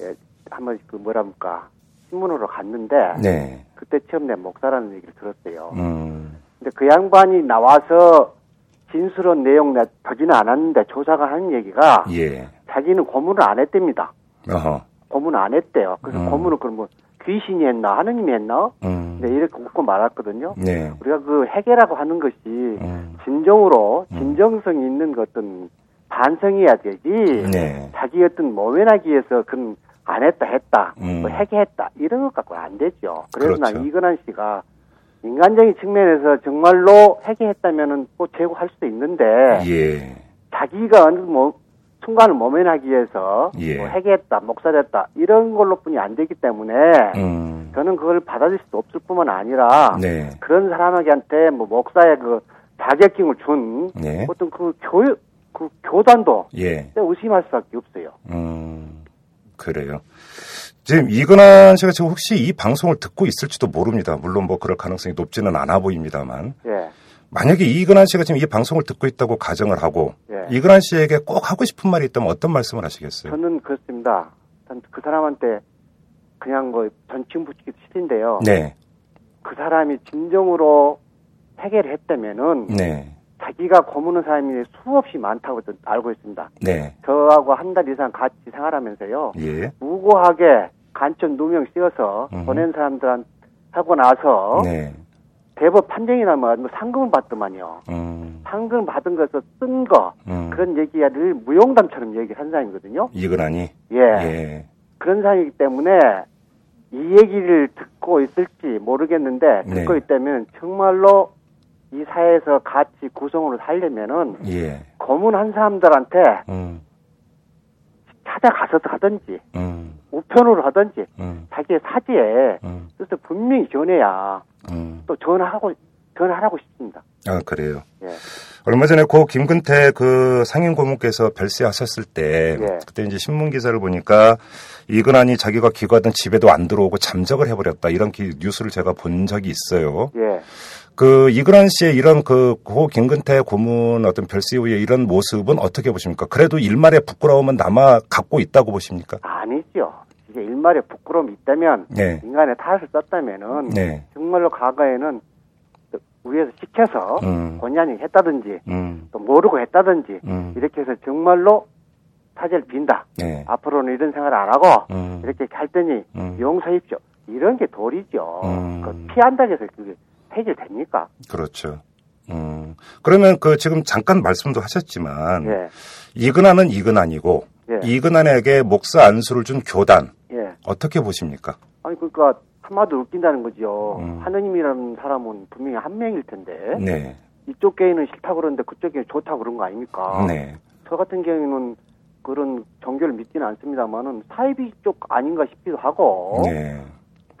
예, 한번 그 뭐랍니까 신문으로 갔는데 네. 그때 처음 내 목사라는 얘기를 들었어요. 음. 근데 그 양반이 나와서 진술한 내용 내 보지는 않았는데 조사가 하는 얘기가 예. 자기는 고문을 안 했답니다. 어허. 고문을 안 했대요. 그래서 음. 고문을 그럼 뭐 귀신이 했나 하느님이 했나? 음. 네, 이렇게 웃고 말았거든요. 네. 우리가 그 해계라고 하는 것이 음. 진정으로 진정성이 있는 그 어떤 반성해야 되지. 네. 자기 어떤 모면하기 위해서 그건 안 했다 했다 음. 뭐 해계했다 이런 것 갖고 안 되죠. 그래서 그렇죠. 난 이근한 씨가 인간적인 측면에서 정말로 해계했다면은 또 제고할 수도 있는데 예. 자기가 어느 뭐 순간을 모면하기 위해서 예. 뭐 해계했다 목살했다 이런 걸로뿐이 안 되기 때문에 음. 저는 그걸 받아들일 수 없을 뿐만 아니라 네. 그런 사람에게한테 뭐 목사의 그 자격증을 준 네. 어떤 그 교육 그 교단도 예. 의심할 수밖에 없어요. 음. 그래요. 지금 이근한 씨가 지금 혹시 이 방송을 듣고 있을지도 모릅니다. 물론 뭐 그럴 가능성이 높지는 않아 보입니다만. 예, 만약에 이근한 씨가 지금 이 방송을 듣고 있다고 가정을 하고 예. 이근한 씨에게 꼭 하고 싶은 말이 있다면 어떤 말씀을 하시겠어요? 저는 그렇습니다. 전그 사람한테 그냥 뭐 전칭 붙이기 싫은데요. 네. 그 사람이 진정으로 해결을 했다면은 네. 자기가 고무는 사람이 수없이 많다고 저 알고 있습니다. 네. 저하고 한 달 이상 같이 생활하면서요. 예. 무고하게 간첩 누명 씌워서 음. 보낸 사람들한 하고 나서 네. 대법 판정이 나면 뭐 상금을 받더만요. 음. 상금 받은 것에서 쓴 거, 음. 그런 얘기를 무용담처럼 얘기한 사람이거든요. 이근한이 예. 예. 그런 사람이기 때문에 이 얘기를 듣고 있을지 모르겠는데, 네. 듣고 있다면 정말로 이 사회에서 같이 구성으로 살려면은 예. 고문한 사람들한테 음. 찾아가서 하든지, 음. 우편으로 하든지, 음. 자기의 사지에 음. 뜻을 분명히 전해야 음. 또 전화하고 전하라고 싶습니다. 아, 그래요. 예. 얼마 전에 고 김근태 그 상임 고문께서 별세하셨을 때 예. 그때 이제 신문 기사를 보니까 이근한이 자기가 기거하던 집에도 안 들어오고 잠적을 해버렸다 이런 기- 뉴스를 제가 본 적이 있어요. 예. 그 이근한 씨의 이런 그 고 김근태 고문 어떤 별세 이후의 이런 모습은 어떻게 보십니까? 그래도 일말의 부끄러움은 남아 갖고 있다고 보십니까? 아니죠. 이게 일말에 부끄러움이 있다면 네. 인간의 탓을 썼다면은 네. 정말로 과거에는 위에서 시켜서 음. 아니게 했다든지 음. 또 모르고 했다든지 음. 이렇게 해서 정말로 사죄를 빈다. 네. 앞으로는 이런 생활 안 하고 음. 이렇게 할 테니 음. 용서입시오. 이런 게 도리죠. 음. 그 피한다고 해서 그게 해결됩니까? 그렇죠. 음. 그러면 그 지금 잠깐 말씀도 하셨지만 예. 이근한은 이근한이고 예. 이근한에게 목사 안수를 준 교단 예. 어떻게 보십니까? 아니 그러니까 한마디로 웃긴다는 거죠. 음. 하느님이라는 사람은 분명히 한 명일 텐데 네. 이쪽 교회는 싫다 그러는데 그쪽 교회는 좋다 그런 거 아닙니까? 네. 저 같은 경우는 그런 종교를 믿지는 않습니다만은 사이비 쪽 아닌가 싶기도 하고 네.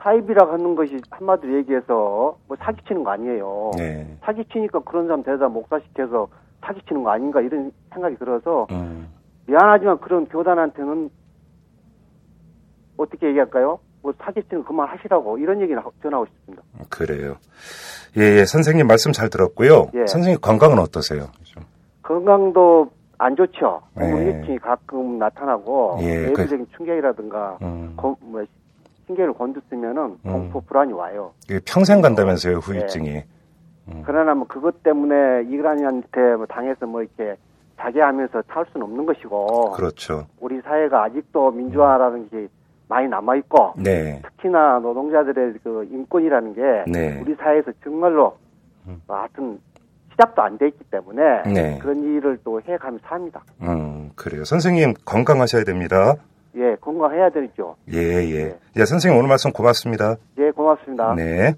사이비라 하는 것이 한마디로 얘기해서 뭐 사기치는 거 아니에요. 네. 사기치니까 그런 사람 데려다 목사시켜서 사기치는 거 아닌가 이런 생각이 들어서 음. 미안하지만 그런 교단한테는 어떻게 얘기할까요? 뭐 사기치는 그만 하시라고 이런 얘기를 하- 전하고 싶습니다. 그래요. 예, 예, 선생님 말씀 잘 들었고요. 예. 선생님 건강은 어떠세요? 좀. 건강도 안 좋죠. 네. 우울증이 가끔 나타나고 예, 외부적인 충격이라든가 음. 거- 뭐 신경을 건드리면은 음. 공포 불안이 와요. 이게 평생 간다면서요, 후유증이. 음. 그러나 뭐 그것 때문에 이그라니한테 뭐 당해서 뭐 이렇게 자괴하면서 살 수는 없는 것이고 그렇죠. 우리 사회가 아직도 민주화라는 게 많이 남아 있고 네. 특히나 노동자들의 그 인권이라는 게 네. 우리 사회에서 정말로 음. 뭐 하여튼 시작도 안 돼 있기 때문에 네. 그런 일을 또 해가면서 합니다. 음, 그래요. 선생님 건강하셔야 됩니다. 예, 건강해야 되죠. 예, 예. 예, 선생님 오늘 말씀 고맙습니다. 예, 고맙습니다. 네.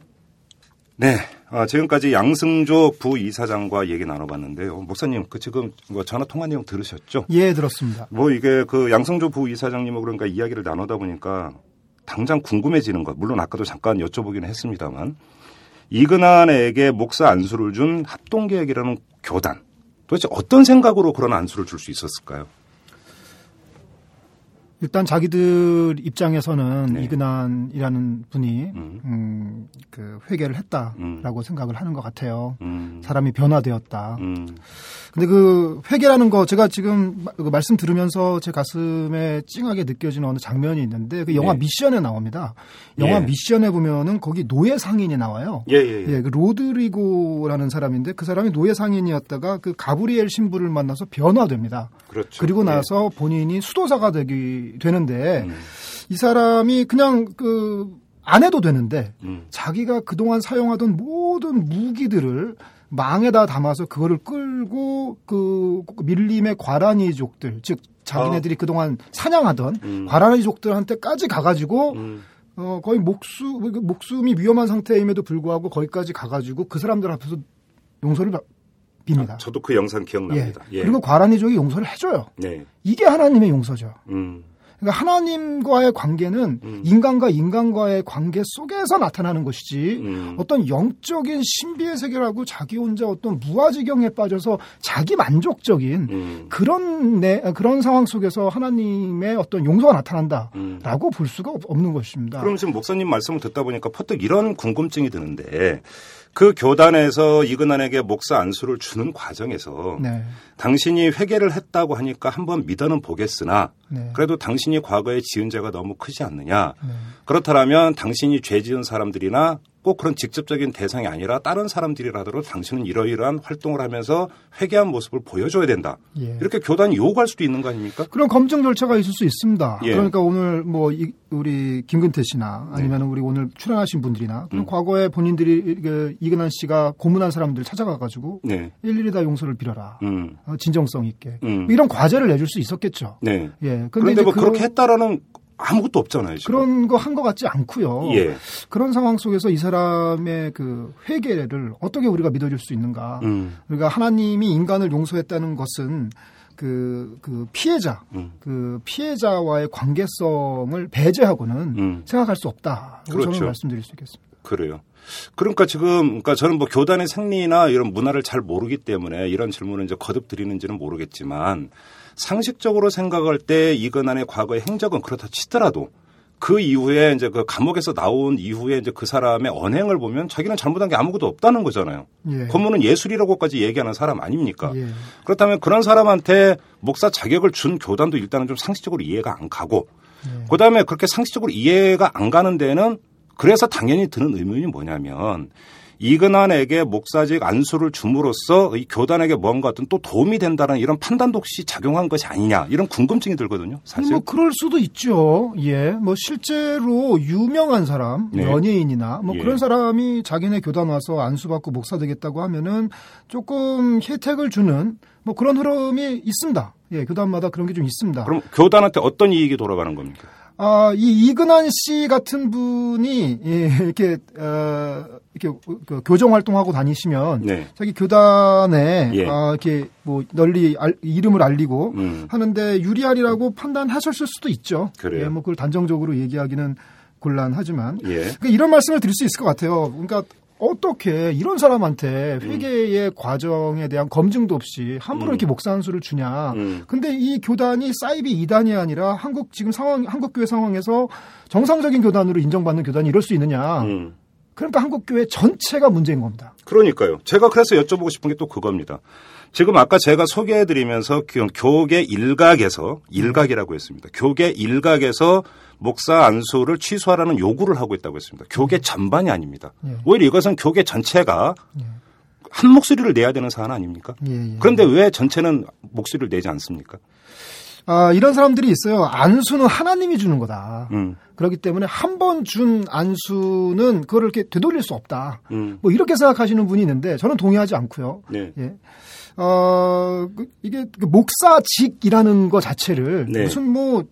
네. 아, 지금까지 양승조 부이사장과 얘기 나눠봤는데요. 목사님, 그 지금 뭐 전화 통화 내용 들으셨죠? 예, 들었습니다. 뭐 이게 그 양승조 부이사장님하고 그러니까 이야기를 나누다 보니까 당장 궁금해지는 것. 물론 아까도 잠깐 여쭤보긴 했습니다만 이근한에게 목사 안수를 준 합동계획이라는 교단. 도대체 어떤 생각으로 그런 안수를 줄 수 있었을까요? 일단 자기들 입장에서는 네. 이근한이라는 분이 음. 음, 그 회개를 했다라고 생각을 하는 것 같아요. 음. 사람이 변화되었다. 음. 근데 그 회개라는 거 제가 지금 마- 그 말씀 들으면서 제 가슴에 찡하게 느껴지는 어느 장면이 있는데 그 영화 네. 미션에 나옵니다. 영화 예. 미션에 보면은 거기 노예 상인이 나와요. 예, 예, 예. 예, 그 로드리고라는 사람인데 그 사람이 노예 상인이었다가 그 가브리엘 신부를 만나서 변화됩니다. 그렇죠. 그리고 예. 나서 본인이 수도사가 되기 되는데 음. 이 사람이 그냥 그 안 해도 되는데 음. 자기가 그동안 사용하던 모든 무기들을 망에다 담아서 그거를 끌고 그 밀림의 과라니족들 즉 자기네들이 그동안 사냥하던 아. 음. 과라니족들한테까지 가가지고 음. 어, 거의 목숨 목숨이 위험한 상태임에도 불구하고 거기까지 가가지고 그 사람들 앞에서 용서를 바- 빕니다. 아, 저도 그 영상 기억납니다. 예. 그리고 과라니족이 용서를 해줘요. 네. 이게 하나님의 용서죠. 음. 그러니까 하나님과의 관계는 음. 인간과 인간과의 관계 속에서 나타나는 것이지 음. 어떤 영적인 신비의 세계라고 자기 혼자 어떤 무아지경에 빠져서 자기 만족적인 음. 그런 내 그런 상황 속에서 하나님의 어떤 용서가 나타난다라고 음. 볼 수가 없- 없는 것입니다. 그럼 지금 목사님 말씀을 듣다 보니까 퍼뜩 이런 궁금증이 드는데 그 교단에서 이근한에게 목사 안수를 주는 과정에서 네, 당신이 회개를 했다고 하니까 한번 믿어는 보겠으나 네, 그래도 당신 이 과거에 지은 죄가 너무 크지 않느냐. 네. 그렇다면 당신이 죄 지은 사람들이나 꼭 그런 직접적인 대상이 아니라 다른 사람들이라도 당신은 이러이러한 활동을 하면서 회개한 모습을 보여줘야 된다. 예. 이렇게 교단이 요구할 수도 있는 거 아닙니까? 그런 검증 절차가 있을 수 있습니다. 예. 그러니까 오늘 뭐 이- 우리 김근태 씨나 아니면 우리 오늘 출연하신 분들이나 음. 과거에 본인들이 그 이근한 씨가 고문한 사람들 찾아가가지고 네. 일일이 다 용서를 빌어라. 음. 어, 진정성 있게 음. 이런 과제를 내줄 수 있었겠죠. 네. 예. 그런데 이제 뭐 그런- 그렇게 했다라는 아무것도 없잖아요. 지금. 그런 거 한 것 같지 않고요. 예. 그런 상황 속에서 이 사람의 그 회개를 어떻게 우리가 믿어줄 수 있는가? 음. 그러니까 하나님이 인간을 용서했다는 것은 그, 그 피해자, 음. 그 피해자와의 관계성을 배제하고는 음. 생각할 수 없다. 고 그렇죠. 저는 말씀드릴 수 있겠습니다. 그래요. 그러니까 지금 그러니까 저는 뭐 교단의 생리나 이런 문화를 잘 모르기 때문에 이런 질문을 이제 거듭 드리는지는 모르겠지만 상식적으로 생각할 때 이근한의 과거의 행적은 그렇다 치더라도 그 이후에 이제 그 감옥에서 나온 이후에 이제 그 사람의 언행을 보면 자기는 잘못한 게 아무것도 없다는 거잖아요. 예. 권문은 예술이라고까지 얘기하는 사람 아닙니까? 예. 그렇다면 그런 사람한테 목사 자격을 준 교단도 일단은 좀 상식적으로 이해가 안 가고 예. 그다음에 그렇게 상식적으로 이해가 안 가는 데는 그래서 당연히 드는 의문이 뭐냐면 이근환에게 목사직 안수를 줌으로써 이 교단에게 뭔가 어떤 또 도움이 된다는 이런 판단도 혹시 작용한 것이 아니냐 이런 궁금증이 들거든요. 사실. 뭐 그럴 수도 있죠. 예, 뭐 실제로 유명한 사람, 네. 연예인이나 뭐 예. 그런 사람이 자기네 교단 와서 안수받고 목사 되겠다고 하면은 조금 혜택을 주는 뭐 그런 흐름이 있습니다. 예, 교단마다 그런 게 좀 있습니다. 그럼 교단한테 어떤 이익이 돌아가는 겁니까? 아, 이 이근한 씨 같은 분이 예, 이렇게 어, 이렇게 그 교정 활동하고 다니시면 네. 자기 교단에 예. 아, 이렇게 뭐 널리 알- 이름을 알리고 음. 하는데 유리하리라고 판단하셨을 수도 있죠. 그래요. 예, 뭐 그걸 단정적으로 얘기하기는 곤란하지만 예. 그러니까 이런 말씀을 드릴 수 있을 것 같아요. 그러니까 어떻게 이런 사람한테 회계의 과정에 대한 검증도 없이 함부로 음. 이렇게 목사 한수를 주냐. 음. 근데 이 교단이 사이비 2단이 아니라 한국 지금 상황, 한국교회 상황에서 정상적인 교단으로 인정받는 교단이 이럴 수 있느냐. 음. 그러니까 한국교회 전체가 문제인 겁니다. 그러니까요. 제가 그래서 여쭤보고 싶은 게 또 그겁니다. 지금 아까 제가 소개해드리면서 교- 교계 일각에서 일각이라고 했습니다. 교계 일각에서 목사 안수를 취소하라는 요구를 하고 있다고 했습니다. 교계 전반이 아닙니다. 예. 오히려 이것은 교계 전체가 한 목소리를 내야 되는 사안 아닙니까? 예, 예. 그런데 왜 전체는 목소리를 내지 않습니까? 아, 이런 사람들이 있어요. 안수는 하나님이 주는 거다. 음, 그렇기 때문에 한 번 준 안수는 그거를 이렇게 되돌릴 수 없다. 음, 뭐 이렇게 생각하시는 분이 있는데 저는 동의하지 않고요. 네. 예. 어, 그 이게 그 목사직이라는 것 자체를 네. 무슨 뭐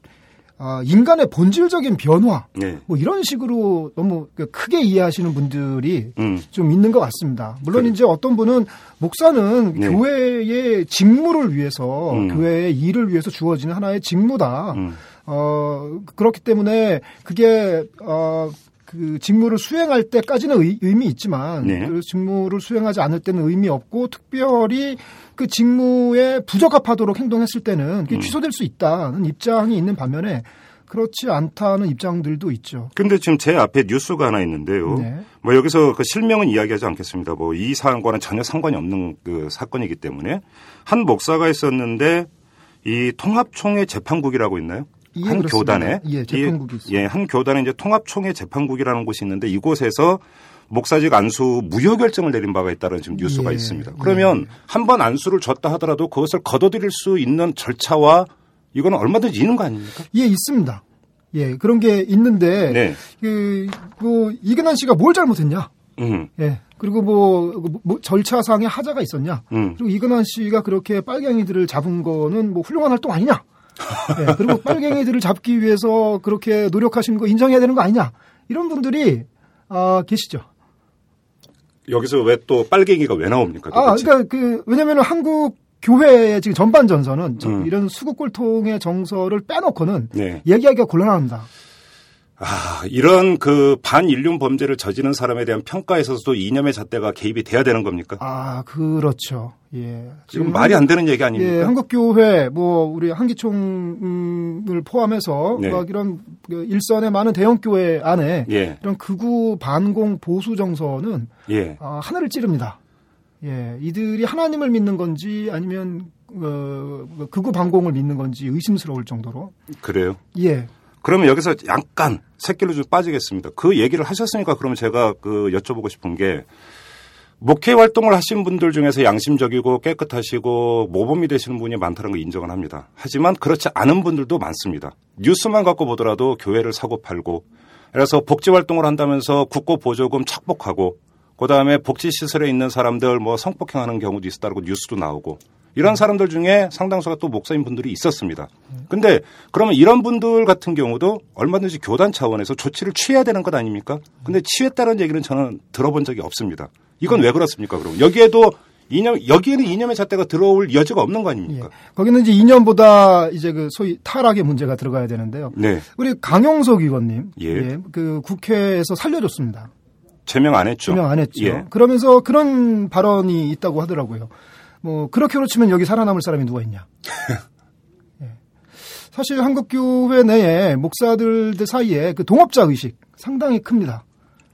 아, 인간의 본질적인 변화 네. 뭐 이런 식으로 너무 그 크게 이해하시는 분들이 음, 좀 있는 것 같습니다. 물론 그래. 이제 어떤 분은 목사는 네. 교회의 직무를 위해서 음. 교회의 일을 위해서 주어지는 하나의 직무다. 음. 어 그렇기 때문에 그게 어 그 직무를 수행할 때까지는 의, 의미 있지만 네. 그 직무를 수행하지 않을 때는 의미 없고 특별히 그 직무에 부적합하도록 행동했을 때는 그게 음. 취소될 수 있다는 입장이 있는 반면에 그렇지 않다는 입장들도 있죠. 근데 지금 제 앞에 뉴스가 하나 있는데요. 네. 뭐 여기서 그 실명은 이야기하지 않겠습니다. 뭐 이 사안과는 전혀 상관이 없는 그 사건이기 때문에 한 목사가 있었는데 이 통합총회 재판국이라고 있나요? 예, 한 그렇습니다. 교단에 예, 재판국이 이- 있습니다. 예, 한 교단에 이제 통합총회 재판국이라는 곳이 있는데 이곳에서 목사직 안수 무효 결정을 내린 바가 있다는 지금 뉴스가 예, 있습니다. 그러면 한 번 안수를 줬다 하더라도 그것을 거둬들일 수 있는 절차와 이거는 얼마든지 있는 거 아닙니까? 예, 있습니다. 예, 그런 게 있는데, 네. 그, 뭐, 이근한 씨가 뭘 잘못했냐? 음, 예. 그리고 뭐, 뭐 절차상의 하자가 있었냐? 음. 그리고 이근한 씨가 그렇게 빨갱이들을 잡은 거는 뭐 훌륭한 활동 아니냐? 예, 그리고 빨갱이들을 잡기 위해서 그렇게 노력하시는 거 인정해야 되는 거 아니냐? 이런 분들이, 아, 계시죠. 여기서 왜 또 빨갱이가 왜 나옵니까? 아, 도대체? 그러니까 그, 왜냐면은 한국 교회의 지금 전반 전선은 저- 음. 이런 수국골통의 정서를 빼놓고는 네. 얘기하기가 곤란합니다. 아, 이런 그 반인륜 범죄를 저지른 사람에 대한 평가에서도 이념의 잣대가 개입이 돼야 되는 겁니까? 아, 그렇죠. 예. 지금 말이 안 되는 얘기 아닙니까? 예, 한국교회, 뭐, 우리 한기총을 포함해서, 네. 막 이런 그 일선의 많은 대형교회 안에 예, 이런 극우 반공 보수 정서는 예. 아, 하늘을 찌릅니다. 예, 이들이 하나님을 믿는 건지 아니면, 어, 극우 반공을 믿는 건지 의심스러울 정도로. 그래요. 예. 그러면 여기서 약간 새끼로 좀 빠지겠습니다. 그 얘기를 하셨으니까 그러면 제가 그 여쭤보고 싶은 게 목회 활동을 하신 분들 중에서 양심적이고 깨끗하시고 모범이 되시는 분이 많다는 걸 인정을 합니다. 하지만 그렇지 않은 분들도 많습니다. 뉴스만 갖고 보더라도 교회를 사고 팔고 그래서 복지 활동을 한다면서 국고 보조금 착복하고 그다음에 복지 시설에 있는 사람들 뭐 성폭행하는 경우도 있었다고 뉴스도 나오고 이런 사람들 중에 상당수가 또 목사인 분들이 있었습니다. 근데 그러면 이런 분들 같은 경우도 얼마든지 교단 차원에서 조치를 취해야 되는 것 아닙니까? 근데 취했다는 얘기는 저는 들어본 적이 없습니다. 이건 왜 그렇습니까? 그럼 여기에도 이념 여기에는 이념의 잣대가 들어올 여지가 없는 거 예. 아닙니까? 거기는 이제 2년보다 이제 그 소위 타락의 문제가 들어가야 되는데요. 네. 우리 강용석 의원님. 예. 그 국회에서 살려줬습니다. 제명 안 했죠. 제명 안 했죠. 예. 그러면서 그런 발언이 있다고 하더라고요. 뭐 그렇게 그렇지면 여기 살아남을 사람이 누가 있냐. 예. 사실 한국 교회 내에 목사들 사이에 그 동업자 의식 상당히 큽니다.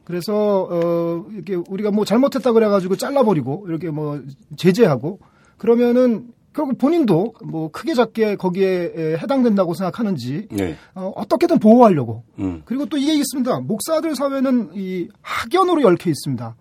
그래서 어 이렇게 우리가 뭐 잘못했다 그래가지고 잘라버리고 이렇게 뭐 제재하고 그러면은 결국 본인도 뭐 크게 작게 거기에 에, 해당된다고 생각하는지 네. 어, 어떻게든 보호하려고 음. 그리고 또 이게 있습니다. 목사들 사회는 이 학연으로 얽혀 있습니다.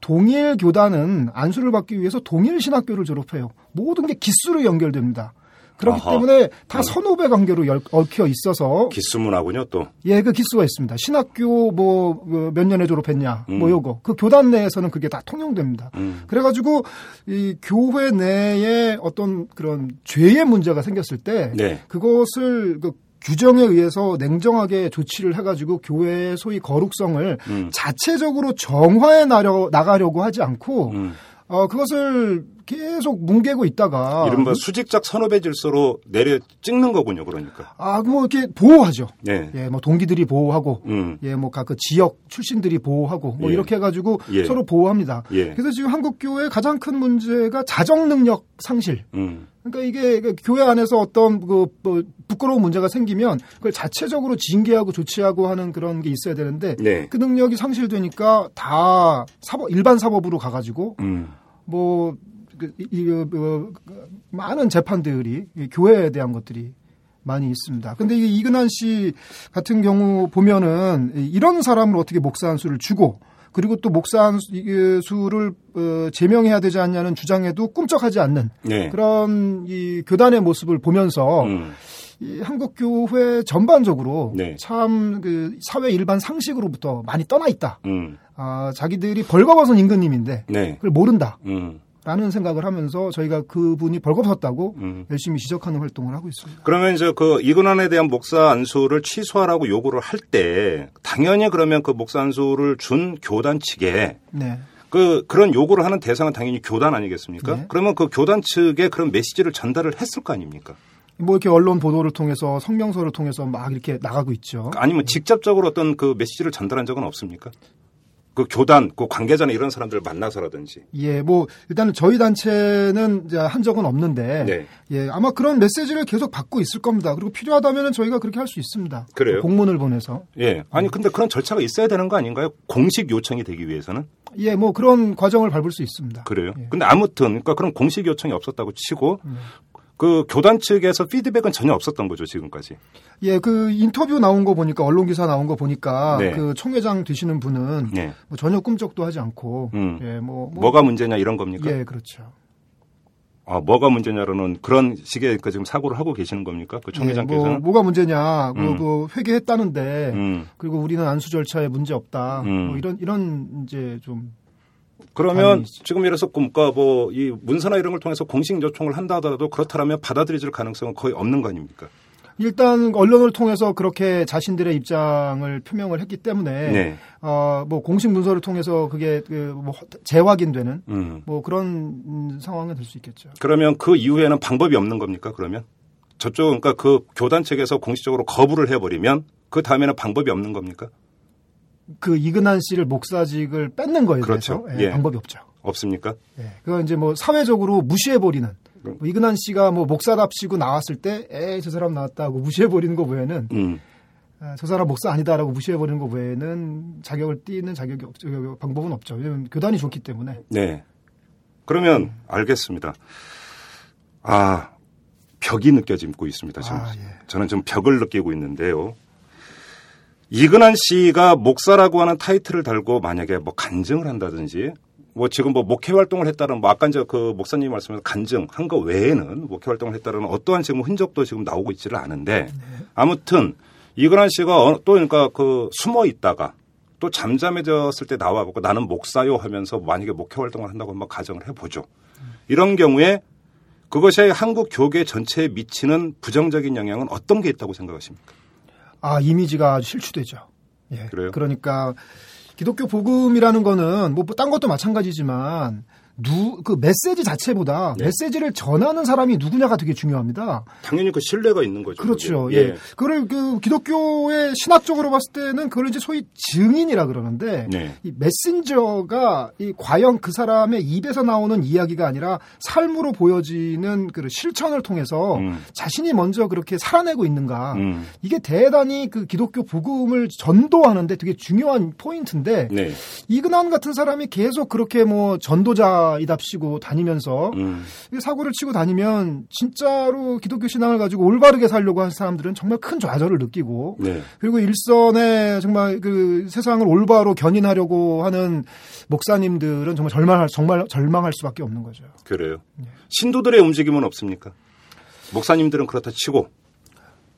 동일 교단은 안수를 받기 위해서 동일 신학교를 졸업해요. 모든 게 기수로 연결됩니다. 그렇기 아하. 때문에 다 선후배 관계로 열- 얽혀 있어서 기수문하군요, 또. 예, 그 기수가 있습니다. 신학교 뭐 몇 년에 졸업했냐, 음. 뭐 요거 그 교단 내에서는 그게 다 통용됩니다. 음. 그래가지고 이 교회 내에 어떤 그런 죄의 문제가 생겼을 때 네. 그것을 그 규정에 의해서 냉정하게 조치를 해가지고 교회의 소위 거룩성을 음. 자체적으로 정화해 나려, 나가려고 하지 않고 음. 어 그것을 계속 뭉개고 있다가 이른바 수직적 선후배 질서로 내려 찍는 거군요, 그러니까. 아 뭐 이렇게 보호하죠. 네. 예, 뭐 동기들이 보호하고 음. 예, 뭐 각 그 지역 출신들이 보호하고 뭐 예. 이렇게 해가지고 예. 서로 보호합니다. 예. 그래서 지금 한국 교회의 가장 큰 문제가 자정 능력 상실. 음. 그러니까 이게 그 교회 안에서 어떤 그 뭐 부끄러운 문제가 생기면 그걸 자체적으로 징계하고 조치하고 하는 그런 게 있어야 되는데 네. 그 능력이 상실되니까 다 사법 일반 사법으로 가가지고 음. 뭐 그, 그, 그, 많은 재판들이 이 교회에 대한 것들이 많이 있습니다. 근데 이 이근한 씨 같은 경우 보면은 이- 이런 사람을 어떻게 목사 한 수를 주고 그리고 또 목사 한 수- 그 수를 어, 제명해야 되지 않냐는 주장에도 꿈쩍하지 않는 네. 그런 이 교단의 모습을 보면서 음. 이 한국 교회 전반적으로 네. 참그 사회 일반 상식으로부터 많이 떠나 있다. 음. 아, 자기들이 벌거벗은 임금님인데 네. 그걸 모른다. 음. 라는 생각을 하면서 저희가 그분이 벌거벗었다고 음. 열심히 지적하는 활동을 하고 있습니다. 그러면 이제 그 이근환에 대한 목사 안수를 취소하라고 요구를 할 때 당연히 그러면 그 목사 안수를 준 교단 측에 네. 그 그런 요구를 하는 대상은 당연히 교단 아니겠습니까? 네. 그러면 그 교단 측에 그런 메시지를 전달을 했을 거 아닙니까? 뭐 이렇게 언론 보도를 통해서 성명서를 통해서 막 이렇게 나가고 있죠. 아니면 직접적으로 어떤 그 메시지를 전달한 적은 없습니까? 그 교단, 그 관계자나 이런 사람들을 만나서라든지. 예, 뭐 일단은 저희 단체는 한 적은 없는데 네. 예, 아마 그런 메시지를 계속 받고 있을 겁니다. 그리고 필요하다면 저희가 그렇게 할 수 있습니다. 그래요? 공문을 보내서. 예. 아니 근데 그런 절차가 있어야 되는 거 아닌가요? 공식 요청이 되기 위해서는? 예, 뭐 그런 과정을 밟을 수 있습니다. 그래요. 예. 근데 아무튼 그러니까 그런 공식 요청이 없었다고 치고 그 교단 측에서 피드백은 전혀 없었던 거죠 지금까지. 예, 그 인터뷰 나온 거 보니까 언론 기사 나온 거 보니까 네. 그 총회장 되시는 분은 네. 뭐 전혀 꿈쩍도 하지 않고 음. 예, 뭐, 뭐 뭐가 문제냐 이런 겁니까? 예, 그렇죠. 아 뭐가 문제냐로는 그런 식의 그 지금 사고를 하고 계시는 겁니까? 그 예, 총회장께서는? 뭐, 뭐가 문제냐? 그, 음. 그 회계했다는데 음. 그리고 우리는 안수 절차에 문제 없다. 음. 뭐 이런 이런 이제 좀 그러면 아니, 지금 이래서 그러니까 뭐이 문서나 이런 걸 통해서 공식 요청을 한다 하더라도 그렇다면 받아들여질 가능성은 거의 없는 거 아닙니까? 일단 언론을 통해서 그렇게 자신들의 입장을 표명을 했기 때문에 네. 어뭐 공식 문서를 통해서 그게 그뭐 재확인되는 음. 뭐 그런 음, 상황은 될수 있겠죠. 그러면 그 이후에는 방법이 없는 겁니까? 그러면 저쪽 그러니까 그 교단 측에서 공식적으로 거부를 해버리면 그 다음에는 방법이 없는 겁니까? 그 이근한 씨를 목사직을 뺏는 거에 그렇죠. 대해서 예, 예. 방법이 없죠. 없습니까? 예. 그건 이제 뭐 사회적으로 무시해 버리는 뭐 이근한 씨가 뭐 목사답시고 나왔을 때 에이 저 사람 나왔다고 무시해 버리는 거 외에는 음. 아, 저 사람 목사 아니다라고 무시해 버리는 거 외에는 자격을 띠는 자격이 없, 저- 방법은 없죠. 왜냐면 교단이 좋기 때문에. 네. 그러면 알겠습니다. 아 벽이 느껴지고 있습니다. 지금 아, 예. 저는 좀 벽을 느끼고 있는데요. 이근한 씨가 목사라고 하는 타이틀을 달고 만약에 뭐 간증을 한다든지 뭐 지금 뭐 목회 활동을 했다는 뭐 아까 이제 그 목사님 말씀에서 간증한 거 외에는 목회 활동을 했다는 어떠한 지금 흔적도 지금 나오고 있지를 않은데 아무튼 이근한 씨가 어- 또 그러니까 그 숨어 있다가 또 잠잠해졌을 때 나와보고 나는 목사요 하면서 만약에 목회 활동을 한다고 한번 가정을 해보죠. 이런 경우에 그것이 한국 교계 전체에 미치는 부정적인 영향은 어떤 게 있다고 생각하십니까? 아 이미지가 아주 실추되죠. 예. 그래요? 그러니까 기독교 복음이라는 거는 뭐 딴 것도 마찬가지지만 누, 그 메시지 자체보다 네. 메시지를 전하는 사람이 누구냐가 되게 중요합니다. 당연히 그 신뢰가 있는 거죠. 그렇죠. 그게. 예. 그걸 그 기독교의 신학적으로 봤을 때는 그걸 이제 소위 증인이라 그러는데 네. 이 메신저가 이 과연 그 사람의 입에서 나오는 이야기가 아니라 삶으로 보여지는 그 실천을 통해서 음. 자신이 먼저 그렇게 살아내고 있는가. 음. 이게 대단히 그 기독교 복음을 전도하는데 되게 중요한 포인트인데 네. 이근한 같은 사람이 계속 그렇게 뭐 전도자 이답시고 다니면서 음. 이 사고를 치고 다니면 진짜로 기독교 신앙을 가지고 올바르게 살려고 하는 사람들은 정말 큰 좌절을 느끼고 네. 그리고 일선에 정말 그 세상을 올바로 견인하려고 하는 목사님들은 정말 절망할 정말 절망할 수밖에 없는 거죠. 그래요. 네. 신도들의 움직임은 없습니까? 목사님들은 그렇다 치고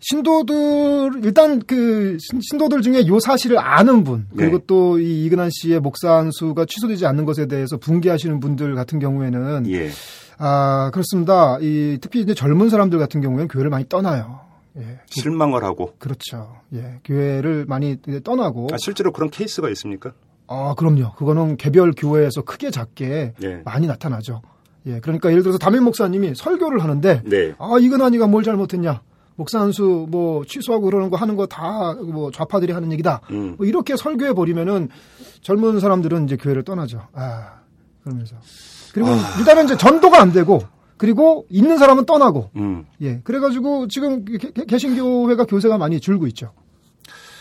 신도들 일단 그 신- 신도들 중에 요 사실을 아는 분 그리고 네. 또이 이근한 씨의 목사 안수가 취소되지 않는 것에 대해서 분개하시는 분들 같은 경우에는 예. 아 그렇습니다. 이 특히 이제 젊은 사람들 같은 경우에는 교회를 많이 떠나요. 예, 실망을 하고 그렇죠. 예, 교회를 많이 떠나고 아, 실제로 그런 케이스가 있습니까? 아, 그럼요. 그거는 개별 교회에서 크게 작게 네. 많이 나타나죠. 예, 그러니까 예를 들어서 담임 목사님이 설교를 하는데 네. 아, 이근한이가 뭘 잘못했냐? 목사 안수 뭐 취소하고 그러는 거 하는 거 다 뭐 좌파들이 하는 얘기다. 음. 뭐 이렇게 설교해 버리면은 젊은 사람들은 이제 교회를 떠나죠. 아, 그러면서 그리고 일단은 이제 전도가 안 되고 그리고 있는 사람은 떠나고 음. 예, 그래가지고 지금 개- 개신교회가 교세가 많이 줄고 있죠.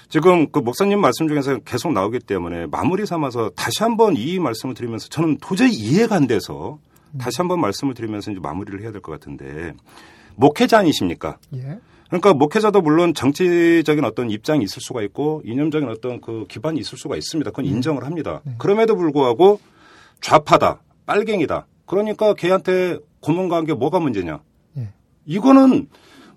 지금 그 목사님 말씀 중에서 계속 나오기 때문에 마무리 삼아서 다시 한번 이 말씀을 드리면서 저는 도저히 이해가 안 돼서 다시 한번 말씀을 드리면서 이제 마무리를 해야 될 것 같은데 목회자 아니십니까? 예, 그러니까 목회자도 물론 정치적인 어떤 입장이 있을 수가 있고 이념적인 어떤 그 기반이 있을 수가 있습니다. 그건 인정을 합니다. 그럼에도 불구하고 좌파다, 빨갱이다. 그러니까 걔한테 고문 가한 게 뭐가 문제냐? 예. 이거는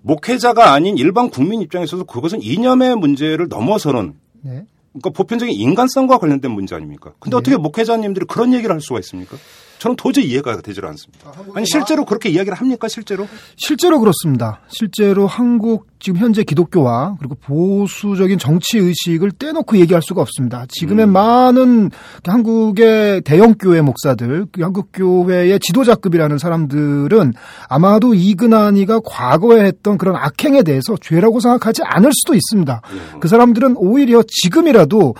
목회자가 아닌 일반 국민 입장에 있어서 그것은 이념의 문제를 넘어서는 네. 그러니까 보편적인 인간성과 관련된 문제 아닙니까? 근데 어떻게 목회자님들이 그런 얘기를 할 수가 있습니까? 저는 도저히 이해가 되질 않습니다. 아니 실제로 그렇게 이야기를 합니까? 실제로? 실제로 그렇습니다. 실제로 한국 지금 현재 기독교와 그리고 보수적인 정치 의식을 떼놓고 얘기할 수가 없습니다. 지금의 많은 한국의 대형 교회 목사들, 그 한국 교회의 지도자급이라는 사람들은 아마도 이근한이가 과거에 했던 그런 악행에 대해서 죄라고 생각하지 않을 수도 있습니다. 그 사람들은 오히려 지금이라도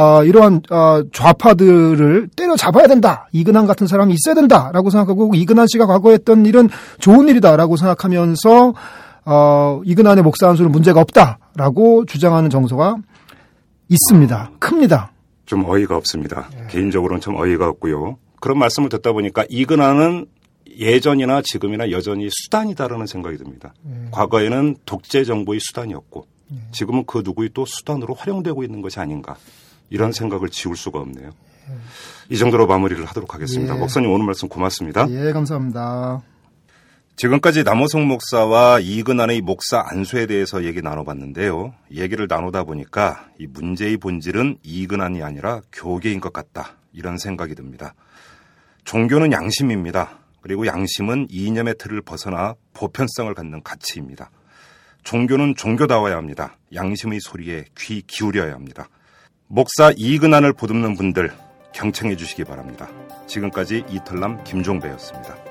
아, 이러한 아, 좌파들을 때려 잡아야 된다. 이근한 같은 사람이 있어야 된다라고 생각하고 이근한 씨가 과거에 했던 일은 좋은 일이다라고 생각하면서 어, 이근한의 목사 한수는 문제가 없다라고 주장하는 정서가 있습니다. 큽니다. 좀 어이가 없습니다. 개인적으로는 좀 어이가 없고요. 그런 말씀을 듣다 보니까 이근하는 예전이나 지금이나 여전히 수단이다라는 생각이 듭니다. 과거에는 독재 정부의 수단이었고 지금은 그 누구의 또 수단으로 활용되고 있는 것이 아닌가 이런 생각을 지울 수가 없네요. 이 정도로 마무리를 하도록 하겠습니다. 예. 목사님 오늘 말씀 고맙습니다. 예, 감사합니다. 지금까지 남호성 목사와 이근한의 목사 안수에 대해서 얘기 나눠봤는데요. 얘기를 나누다 보니까 이 문제의 본질은 이근한이 아니라 교계인 것 같다. 이런 생각이 듭니다. 종교는 양심입니다. 그리고 양심은 이념의 틀을 벗어나 보편성을 갖는 가치입니다. 종교는 종교다워야 합니다. 양심의 소리에 귀 기울여야 합니다. 목사 이근한을 보듬는 분들 경청해 주시기 바랍니다. 지금까지 이털남 김종배였습니다.